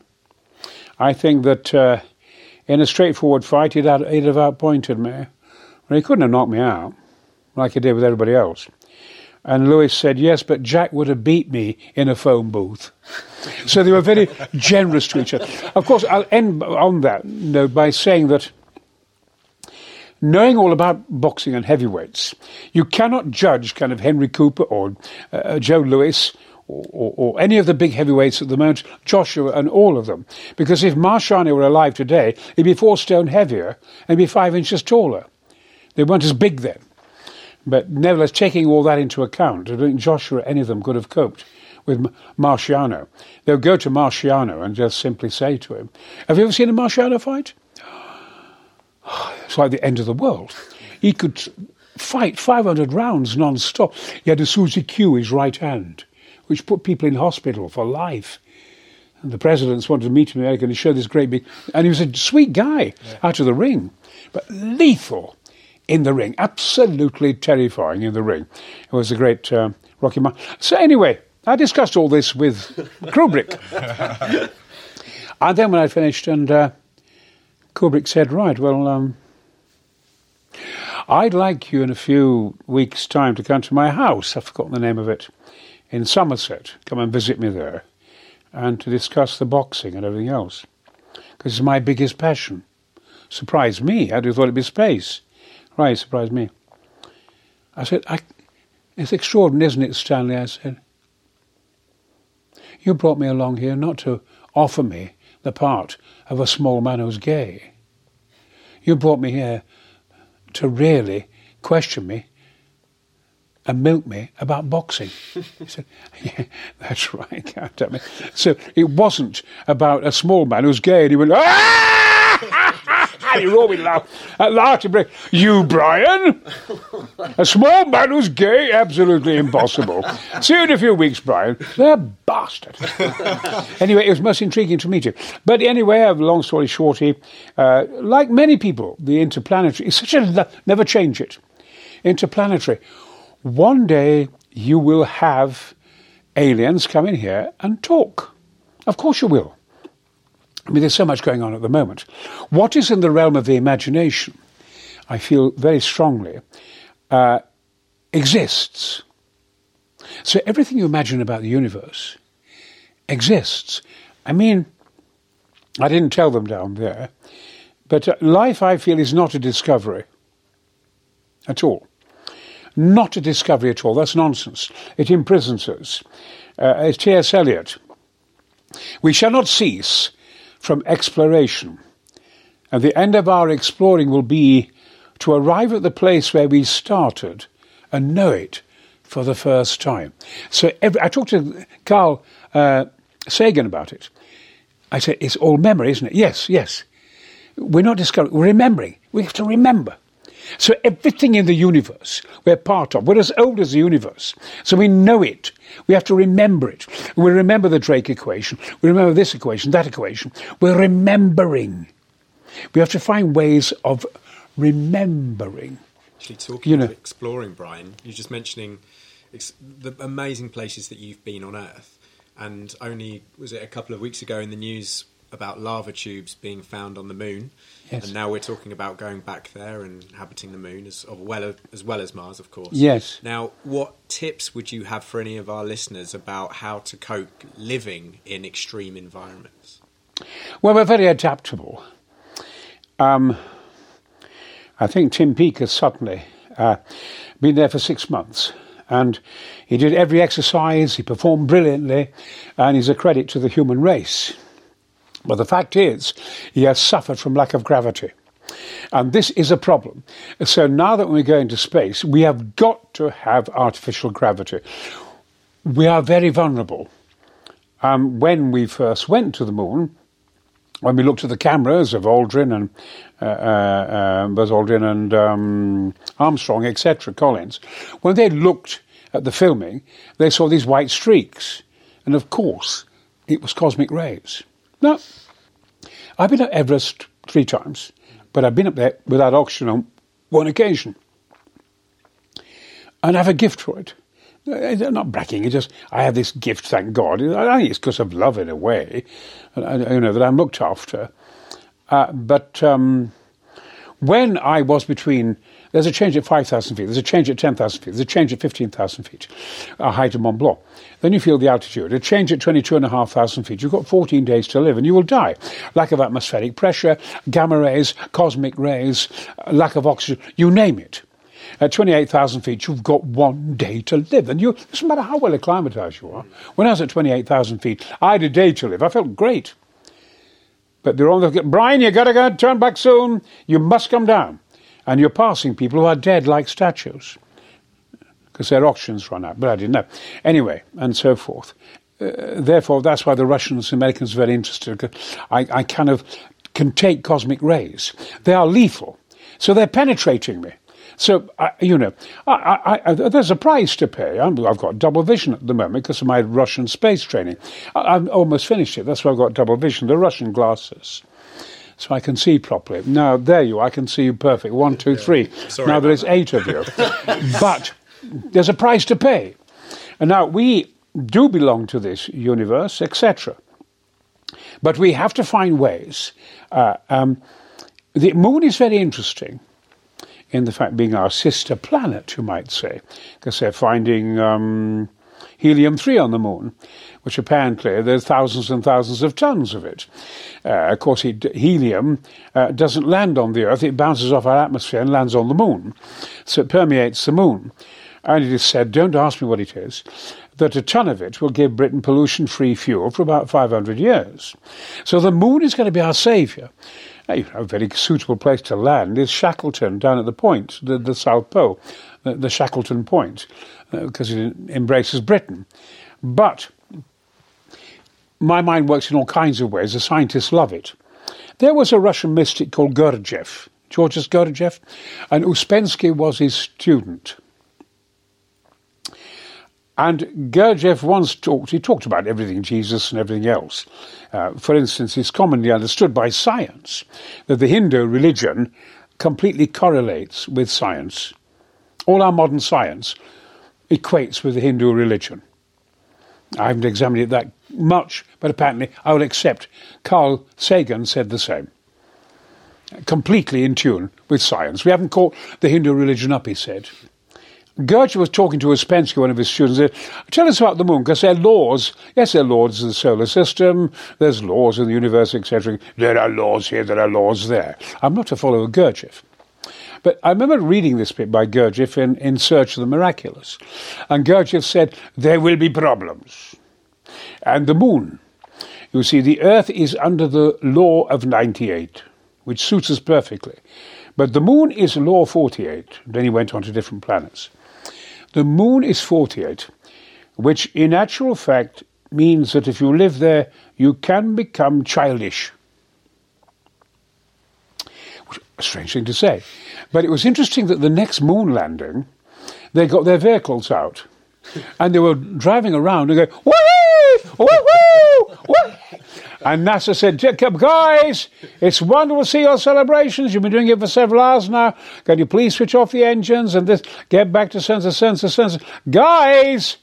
[SPEAKER 1] I think that uh, in a straightforward fight, he'd, have, he'd have outpointed me. Well, he couldn't have knocked me out like he did with everybody else. And Louis said, Yes, but Jack would have beat me in a phone booth. [laughs] so they were very generous to each other. Of course, I'll end on that note by saying that knowing all about boxing and heavyweights, you cannot judge kind of Henry Cooper or uh, Joe Louis or, or, any of the big heavyweights at the moment, Joshua and all of them. Because if Marciano were alive today, he'd be four stone heavier and be five inches taller. They weren't as big then. But nevertheless, taking all that into account, I don't think Joshua, any of them, could have coped with Marciano. They'll go to Marciano and just simply say to him, Have you ever seen a Marciano fight? [sighs] It's like the end of the world. He could fight 500 rounds non-stop. He had a Suzy Q, his right hand, which put people in hospital for life. And the presidents wanted to meet him in America and he showed this great big... And he was a sweet guy yeah. out of the ring, but lethal in the ring. Absolutely terrifying in the ring. It was a great uh, Rocky Man. So anyway, I discussed all this with Kubrick. [laughs] and then when I finished and... Uh, Kubrick said, right, well, um, I'd like you in a few weeks' time to come to my house, I've forgotten the name of it, in Somerset. Come and visit me there and to discuss the boxing and everything else. Because it's my biggest passion. Surprised me. I'd thought it'd be space. Right, surprised me. I said, I, it's extraordinary, isn't it, Stanley? I said, you brought me along here not to offer me the part of a small man who's gay. You brought me here to really question me and milk me about boxing. he said, yeah, that's right, So it wasn't about a small man who's gay and he went, ah! you always laugh. At last, break. You, Brian? A small man who's gay? Absolutely impossible. See you in a few weeks, Brian. The bastard. [laughs] anyway, it was most intriguing to meet you. But anyway, long story shorty, uh, like many people, the interplanetary is such a never change it. Interplanetary. One day you will have aliens come in here and talk. Of course you will. I mean, there's so much going on at the moment. What is in the realm of the imagination, I feel very strongly, uh, exists. So everything you imagine about the universe exists. I mean, I didn't tell them down there, but uh, life, I feel, is not a discovery at all. Not a discovery at all. That's nonsense. It imprisons us. Uh, T.S. Eliot, we shall not cease from exploration. And the end of our exploring will be to arrive at the place where we started and know it for the first time. So every, I talked to Carl uh, Sagan about it. I said, it's all memory, isn't it? Yes, yes. We're not discovering, we're remembering. We have to remember. So everything in the universe we're part of. We're as old as the universe. So we know it. We have to remember it. We remember the Drake equation. We remember this equation, that equation. We're remembering. We have to find ways of remembering.
[SPEAKER 4] Actually, talking you know, exploring, Brian, you're just mentioning the amazing places that you've been on Earth. And only, was it a couple of weeks ago in the news about lava tubes being found on the moon? Yes. And now we're talking about going back there and inhabiting the moon as well as well as Mars, of course.
[SPEAKER 1] Yes.
[SPEAKER 4] Now, what tips would you have for any of our listeners about how to cope living in extreme environments?
[SPEAKER 1] Well, we're very adaptable. Um, I think Tim Peake has suddenly uh, been there for six months. And he did every exercise, he performed brilliantly, and he's a credit to the human race. But the fact is, he has suffered from lack of gravity. And this is a problem. So now that we go into space, we have got to have artificial gravity. We are very vulnerable. Um, when we first went to the moon, when we looked at the cameras of Aldrin and uh, uh, um, Buzz Aldrin and um, Armstrong, etc., Collins, when they looked at the filming, they saw these white streaks. And of course, it was cosmic rays. Now, I've been at Everest three times, but I've been up there without oxygen on one occasion. And I have a gift for it. I'm uh, not bragging, it's just I have this gift, thank God. I think it's because of love in a way, you know, that I'm looked after. Uh, but um, when I was between there's a change at 5,000 feet, there's a change at 10,000 feet, there's a change at 15,000 feet, a height of Mont Blanc. Then you feel the altitude. A change at 22,500 feet, you've got 14 days to live and you will die. Lack of atmospheric pressure, gamma rays, cosmic rays, lack of oxygen, you name it. At 28,000 feet, you've got one day to live. And you, it doesn't matter how well acclimatized you are. When I was at 28,000 feet, I had a day to live. I felt great. But they're on the, Brian, you gotta go, turn back soon. You must come down. And you're passing people who are dead like statues because their oxygen's run out. But I didn't know. Anyway, and so forth. Uh, therefore, that's why the Russians and Americans are very interested. I, I kind of can take cosmic rays. They are lethal. So they're penetrating me. So, I, you know, I, I, there's a price to pay. i have got double vision at the moment because of my Russian space training. I, have almost finished it. That's why I've got double vision, the Russian glasses. So I can see properly. Now, there you are. I can see you perfect. One, two, three. Sorry now, there's eight of you. [laughs] but there's a price to pay. And now, we do belong to this universe, etc. But we have to find ways. Uh, um, the moon is very interesting in the fact being our sister planet, you might say, because they're finding um, helium 3 on the moon, which apparently there's thousands and thousands of tons of it. Uh, of course, it, helium uh, doesn't land on the Earth, it bounces off our atmosphere and lands on the moon. So it permeates the moon. And it is said, don't ask me what it is, that a ton of it will give Britain pollution free fuel for about 500 years. So the moon is going to be our saviour a very suitable place to land is Shackleton down at the point, the, the South Pole, the, the Shackleton Point, because uh, it embraces Britain. But my mind works in all kinds of ways. The scientists love it. There was a Russian mystic called Gurdjieff, Georges Gurdjieff, and Uspensky was his student. And Gurdjieff once talked, he talked about everything, Jesus and everything else. Uh, for instance, it's commonly understood by science that the Hindu religion completely correlates with science. All our modern science equates with the Hindu religion. I haven't examined it that much, but apparently I will accept Carl Sagan said the same. Completely in tune with science. We haven't caught the Hindu religion up, he said. Gurdjieff was talking to Uspensky, one of his students, said, tell us about the moon, because there are laws. Yes, there are laws in the solar system, there's laws in the universe, etc. There are laws here, there are laws there. I'm not a follower of Gurdjieff. But I remember reading this bit by Gurdjieff in, in Search of the Miraculous. And Gurdjieff said, there will be problems. And the moon. You see, the Earth is under the law of 98, which suits us perfectly. But the moon is law 48. Then he went on to different planets. The moon is 48, which in actual fact means that if you live there, you can become childish. A strange thing to say. But it was interesting that the next moon landing, they got their vehicles out. And they were driving around and going, woo, woo, woo, woo. And NASA said, Jacob, guys, it's wonderful to see your celebrations. You've been doing it for several hours now. Can you please switch off the engines and this, get back to sensor, sensor, sensor? Guys,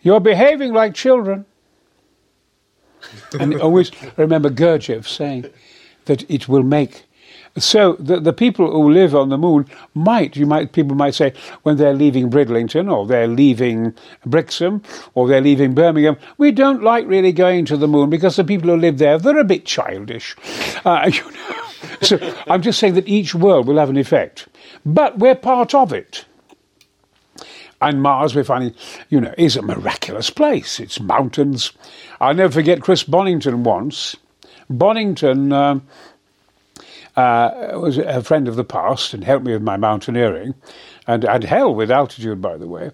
[SPEAKER 1] you're behaving like children. and always [laughs] remember Gurdjieff saying that it will make so the, the people who live on the moon might, you might, people might say, when they're leaving Bridlington or they're leaving Brixham or they're leaving Birmingham, we don't like really going to the moon because the people who live there, they're a bit childish. Uh, [laughs] you know? so I'm just saying that each world will have an effect. But we're part of it. And Mars, we're finding, you know, is a miraculous place. It's mountains. I'll never forget Chris Bonington once. Bonington, um, uh, was a friend of the past and helped me with my mountaineering, and, and hell with altitude, by the way.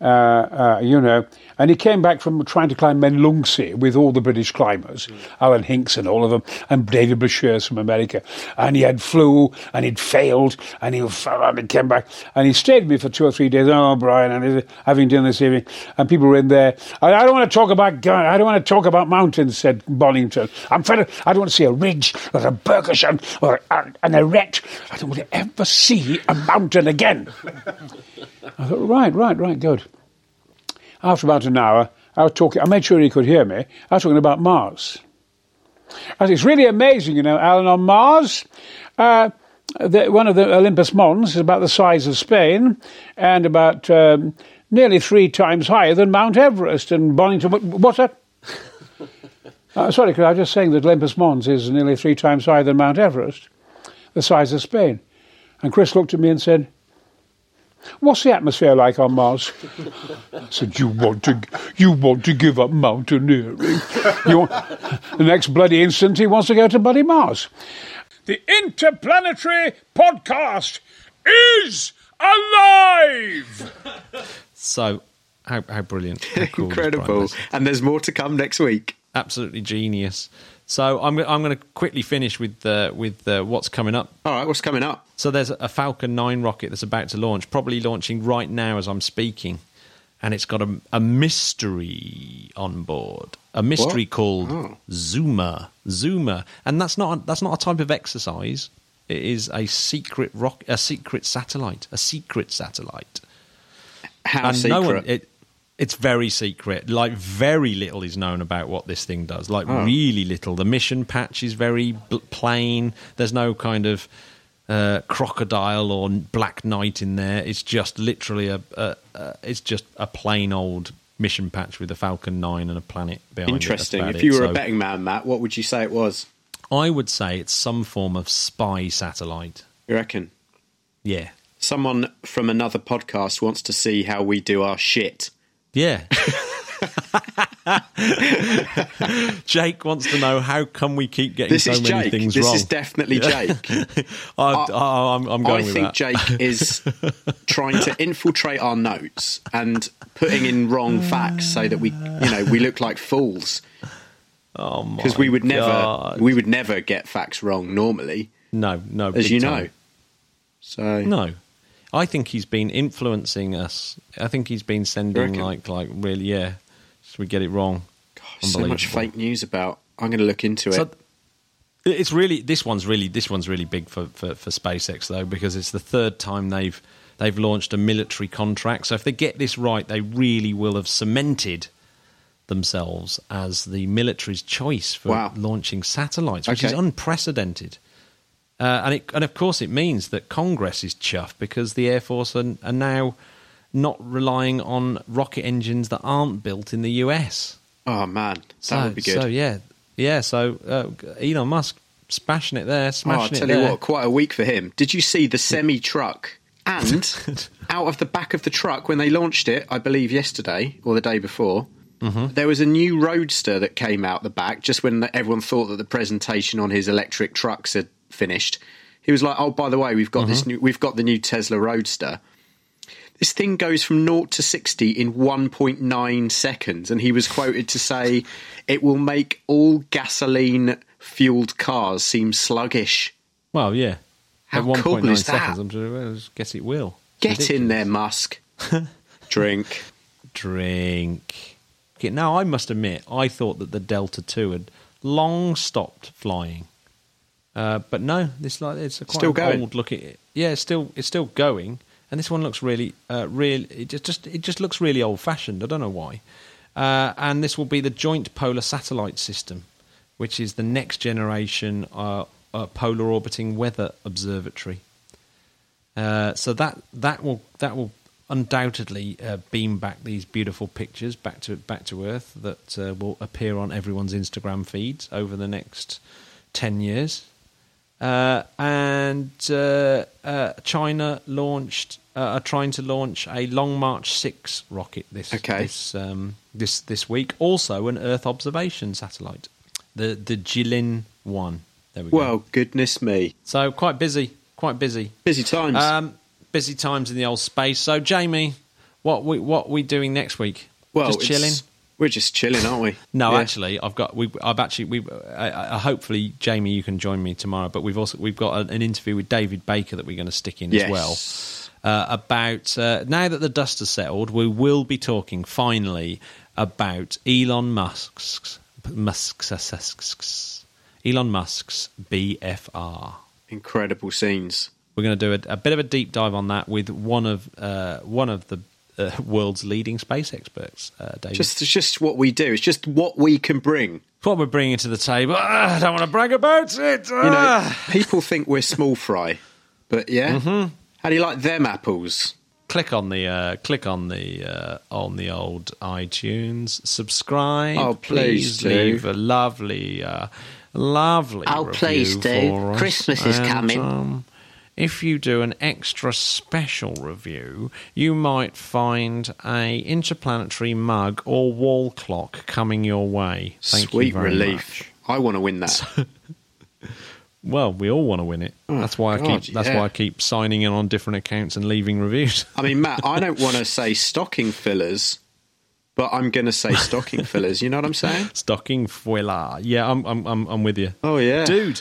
[SPEAKER 1] Uh, uh, you know, and he came back from trying to climb Menlungtse with all the British climbers, mm. Alan Hinkes and all of them, and David Breashears from America. And he had flu, and he'd failed, and he, and he came back, and he stayed with me for two or three days. Oh, Brian, and having dinner this evening, and people were in there. I, I don't want to talk about, I don't want to talk about mountains, said Bonington. I'm fed up. I don't want to see a ridge or a bergschrund or a, an arête. I don't want to ever see a mountain again. [laughs] I thought, right, right, right, good. After about an hour, I was talking, I made sure he could hear me. I was talking about Mars. And it's really amazing, you know, Alan, on Mars, uh, the, one of the Olympus Mons is about the size of Spain and about um, nearly three times higher than Mount Everest. And Bonington, what's that? [laughs] uh, sorry, because I was just saying that Olympus Mons is nearly three times higher than Mount Everest, the size of Spain. And Chris looked at me and said, What's the atmosphere like on Mars? I said, you want to, you want to give up mountaineering. You want, the next bloody instant he wants to go to bloody Mars. The Interplanetary Podcast is alive!
[SPEAKER 3] So, how, how brilliant. How cool
[SPEAKER 4] Incredible. And there's more to come next week.
[SPEAKER 3] Absolutely genius. So, I'm, I'm going to quickly finish with, uh, with uh, what's coming up.
[SPEAKER 4] All right, what's coming up?
[SPEAKER 3] So there's a Falcon 9 rocket that's about to launch, probably launching right now as I'm speaking. And it's got a, a mystery on board. A mystery
[SPEAKER 4] What?
[SPEAKER 3] called
[SPEAKER 4] Oh.
[SPEAKER 3] Zuma. Zuma. And that's not a, that's not a type of exercise. It is a secret rock a secret satellite. A secret satellite.
[SPEAKER 4] How
[SPEAKER 3] and
[SPEAKER 4] secret?
[SPEAKER 3] no one it it's very secret. Like very little is known about what this thing does. Like
[SPEAKER 4] Oh.
[SPEAKER 3] really little. The mission patch is very bl- plain. There's no kind of uh, crocodile or black knight in there. It's just literally a, a, a it's just a plain old mission patch with a Falcon 9 and a planet behind
[SPEAKER 4] Interesting.
[SPEAKER 3] it.
[SPEAKER 4] If you
[SPEAKER 3] it.
[SPEAKER 4] were
[SPEAKER 3] So
[SPEAKER 4] a betting man, Matt, what would you say it was?
[SPEAKER 3] I would say it's some form of spy satellite.
[SPEAKER 4] You reckon?
[SPEAKER 3] Yeah.
[SPEAKER 4] Someone from another podcast wants to see how we do our shit.
[SPEAKER 3] Yeah. [laughs] Jake wants to know how come we keep getting
[SPEAKER 4] This
[SPEAKER 3] so many
[SPEAKER 4] Jake.
[SPEAKER 3] things
[SPEAKER 4] This
[SPEAKER 3] wrong.
[SPEAKER 4] is definitely Jake. [laughs]
[SPEAKER 3] I, I, am I'm going
[SPEAKER 4] I
[SPEAKER 3] with
[SPEAKER 4] think
[SPEAKER 3] that.
[SPEAKER 4] Jake is [laughs] trying to infiltrate our notes and putting in wrong facts so that we, you know, we look like fools
[SPEAKER 3] oh my god.
[SPEAKER 4] because we would never,
[SPEAKER 3] God.
[SPEAKER 4] we would never get facts wrong normally,
[SPEAKER 3] no, no,
[SPEAKER 4] as you
[SPEAKER 3] time.
[SPEAKER 4] know. So
[SPEAKER 3] No, I think he's been influencing us. I think he's been sending like like really yeah. So we get it wrong.
[SPEAKER 4] so much fake news about. I'm going to look into it.
[SPEAKER 3] So it's really this one's really this one's really big for, for, for SpaceX though because it's the third time they've they've launched a military contract. So if they get this right, they really will have cemented themselves as the military's choice for
[SPEAKER 4] Wow.
[SPEAKER 3] launching satellites, which is unprecedented. Uh, and it, and of course it means that Congress is chuffed because the Air Force are, are now not relying on rocket engines that aren't built in the US.
[SPEAKER 4] oh man, that
[SPEAKER 3] So,
[SPEAKER 4] would be good.
[SPEAKER 3] So yeah, yeah. So uh, Elon Musk smashing it there,
[SPEAKER 4] Oh, I'll
[SPEAKER 3] smashing
[SPEAKER 4] tell you what, quite a week for him. Did you see the [laughs] semi truck? And [laughs] out of the back of the truck, when they launched it, I believe yesterday or the day before,
[SPEAKER 3] Mm-hmm.
[SPEAKER 4] there was a new roadster that came out the back just when everyone thought that the presentation on his electric trucks had finished. He was like, "Oh, by the way, we've got this
[SPEAKER 3] Mm-hmm.
[SPEAKER 4] new, we've got the new Tesla Roadster." This thing goes from 0 to 60 in 1.9 seconds, and he was quoted to say, It will make all gasoline fueled cars seem sluggish.
[SPEAKER 3] Well, yeah.
[SPEAKER 4] How
[SPEAKER 3] At one
[SPEAKER 4] cool
[SPEAKER 3] point nine
[SPEAKER 4] is that?
[SPEAKER 3] seconds, I'm sure. I guess it will.
[SPEAKER 4] Get
[SPEAKER 3] It's
[SPEAKER 4] in
[SPEAKER 3] ridiculous.
[SPEAKER 4] there, Musk. [laughs] Drink.
[SPEAKER 3] Drink. Okay, now I must admit, I thought that the Delta Two had long stopped flying, uh, but no, this like it's a quite
[SPEAKER 4] Still going.
[SPEAKER 3] old looking. Yeah, it's still it's still going, and this one looks really, uh, real. It just, just it just looks really old fashioned. I don't know why. Uh, and this will be the Joint Polar Satellite System, which is the next generation uh, uh, polar orbiting weather observatory. Uh, so that that will that will undoubtedly uh, beam back these beautiful pictures back to back to Earth that uh, will appear on everyone's Instagram feeds over the next ten years. Uh, and uh, uh, China launched uh, are trying to launch a Long March Six rocket this
[SPEAKER 4] Okay.
[SPEAKER 3] this um, this this week. Also, an Earth observation satellite, the the Jilin one. There we go.
[SPEAKER 4] Well, goodness me.
[SPEAKER 3] so quite busy, quite busy.
[SPEAKER 4] Busy times.
[SPEAKER 3] Um, busy times in the old space. So, Jamie, what we what we doing next week?
[SPEAKER 4] well,
[SPEAKER 3] just chilling.
[SPEAKER 4] We're just chilling, aren't we?
[SPEAKER 3] No,
[SPEAKER 4] Yeah.
[SPEAKER 3] actually, I've got. We, I've actually. We. I, I, hopefully, Jamie, you can join me tomorrow. But we've also we've got an, interview with David Baker that we're going to stick in
[SPEAKER 4] Yes.
[SPEAKER 3] as well. Uh, about uh, now that the dust has settled, we will be talking finally about Elon Musk's Musk's Elon Musk's BFR.
[SPEAKER 4] Incredible scenes.
[SPEAKER 3] We're going to do a, a bit of a deep dive on that with one of uh, one of the uh, world's leading space experts, uh, David.
[SPEAKER 4] Just, it's just what we do. It's just what we can bring.
[SPEAKER 3] It's what we're bringing to the table. Ah, I don't want to brag about it.
[SPEAKER 4] You know,
[SPEAKER 3] Ah.
[SPEAKER 4] people think we're small fry, but yeah.
[SPEAKER 3] Mm-hmm.
[SPEAKER 4] How do you like them apples?
[SPEAKER 3] click on the uh, click on the uh, on the old iTunes. Subscribe.
[SPEAKER 4] Oh, please do.
[SPEAKER 3] leave a lovely, uh, lovely.
[SPEAKER 6] Oh,
[SPEAKER 3] review
[SPEAKER 6] please do.
[SPEAKER 3] for us.
[SPEAKER 6] Christmas is
[SPEAKER 3] And,
[SPEAKER 6] coming.
[SPEAKER 3] um, if you do an extra special review, you might find a interplanetary mug or wall clock coming your way. Thank you
[SPEAKER 4] Sweet relief.
[SPEAKER 3] much.
[SPEAKER 4] I want to win that. [laughs]
[SPEAKER 3] Well, we all want to win it. Oh, that's why I
[SPEAKER 4] Oh, God,
[SPEAKER 3] keep. That's
[SPEAKER 4] yeah.
[SPEAKER 3] why I keep signing in on different accounts and leaving reviews.
[SPEAKER 4] I mean, Matt, I don't [laughs] want to say stocking fillers, but I'm going to say stocking fillers. You know what I'm saying? [laughs]
[SPEAKER 3] Stocking filler. Yeah, I'm. I'm. I'm, I'm with you.
[SPEAKER 4] Oh, yeah.
[SPEAKER 3] dude.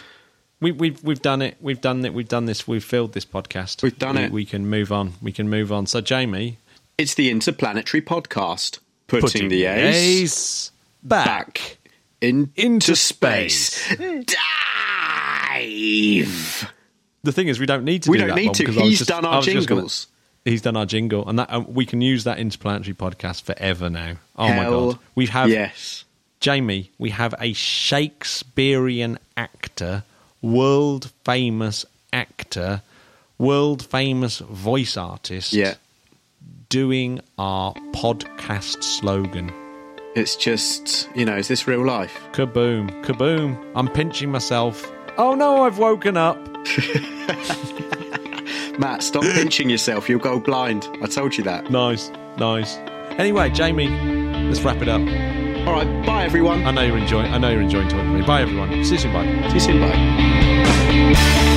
[SPEAKER 3] We, we've we've done it. We've done it. We've done this. We've filled this podcast.
[SPEAKER 4] We've done
[SPEAKER 3] We-
[SPEAKER 4] it.
[SPEAKER 3] We can move on. We can move on. So, Jamie,
[SPEAKER 4] It's the Interplanetary Podcast, putting, the A's,
[SPEAKER 3] A's back.
[SPEAKER 4] back in,
[SPEAKER 3] Into
[SPEAKER 4] space. Dive.
[SPEAKER 3] The thing is, we don't need to.
[SPEAKER 4] We
[SPEAKER 3] do
[SPEAKER 4] don't
[SPEAKER 3] that
[SPEAKER 4] need to.
[SPEAKER 3] because I was
[SPEAKER 4] He's
[SPEAKER 3] just-
[SPEAKER 4] done our
[SPEAKER 3] gonna-
[SPEAKER 4] jingles.
[SPEAKER 3] he's done our jingle, and that um, we can use that interplanetary podcast forever now. Oh my god, we have
[SPEAKER 4] yes.
[SPEAKER 3] Jamie. We have a Shakespearean actor, world famous actor, world famous voice artist.
[SPEAKER 4] Yeah.
[SPEAKER 3] doing our podcast slogan.
[SPEAKER 4] It's just, you know, is this real life?
[SPEAKER 3] Kaboom, kaboom. I'm pinching myself. Oh no, I've woken up. [laughs]
[SPEAKER 4] Matt, stop pinching yourself. You'll go blind. I told you that.
[SPEAKER 3] Nice, nice. Anyway, Jamie, let's wrap it up.
[SPEAKER 4] All right. Bye, everyone.
[SPEAKER 3] I know you're enjoying. I know you're enjoying talking to me. Bye, everyone. See you soon. Bye.
[SPEAKER 4] See you soon. Bye. Thank you.